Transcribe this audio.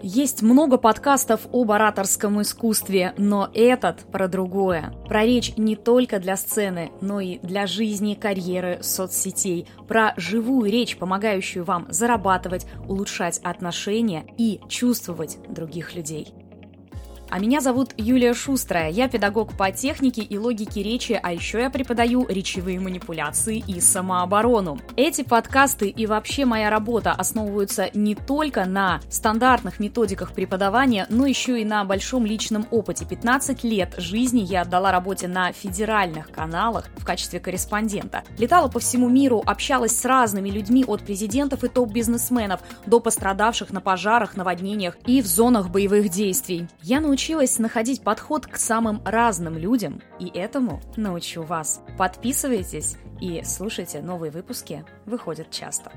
Есть много подкастов об ораторском искусстве, но этот про другое. Про речь не только для сцены, но и для жизни, карьеры, соцсетей. Про живую речь, помогающую вам зарабатывать, улучшать отношения и чувствовать других людей. А меня зовут Юлия Шустрая, я педагог по технике и логике речи, а еще я преподаю речевые манипуляции и самооборону. Эти подкасты и вообще моя работа основываются не только на стандартных методиках преподавания, но еще и на большом личном опыте. 15 лет жизни я отдала работе на федеральных каналах в качестве корреспондента. Летала по всему миру, общалась с разными людьми от президентов и топ-бизнесменов до пострадавших на пожарах, наводнениях и в зонах боевых действий. Я научилась научилась находить подход к самым разным людям, и этому научу вас. Подписывайтесь и слушайте новые выпуски, выходят часто.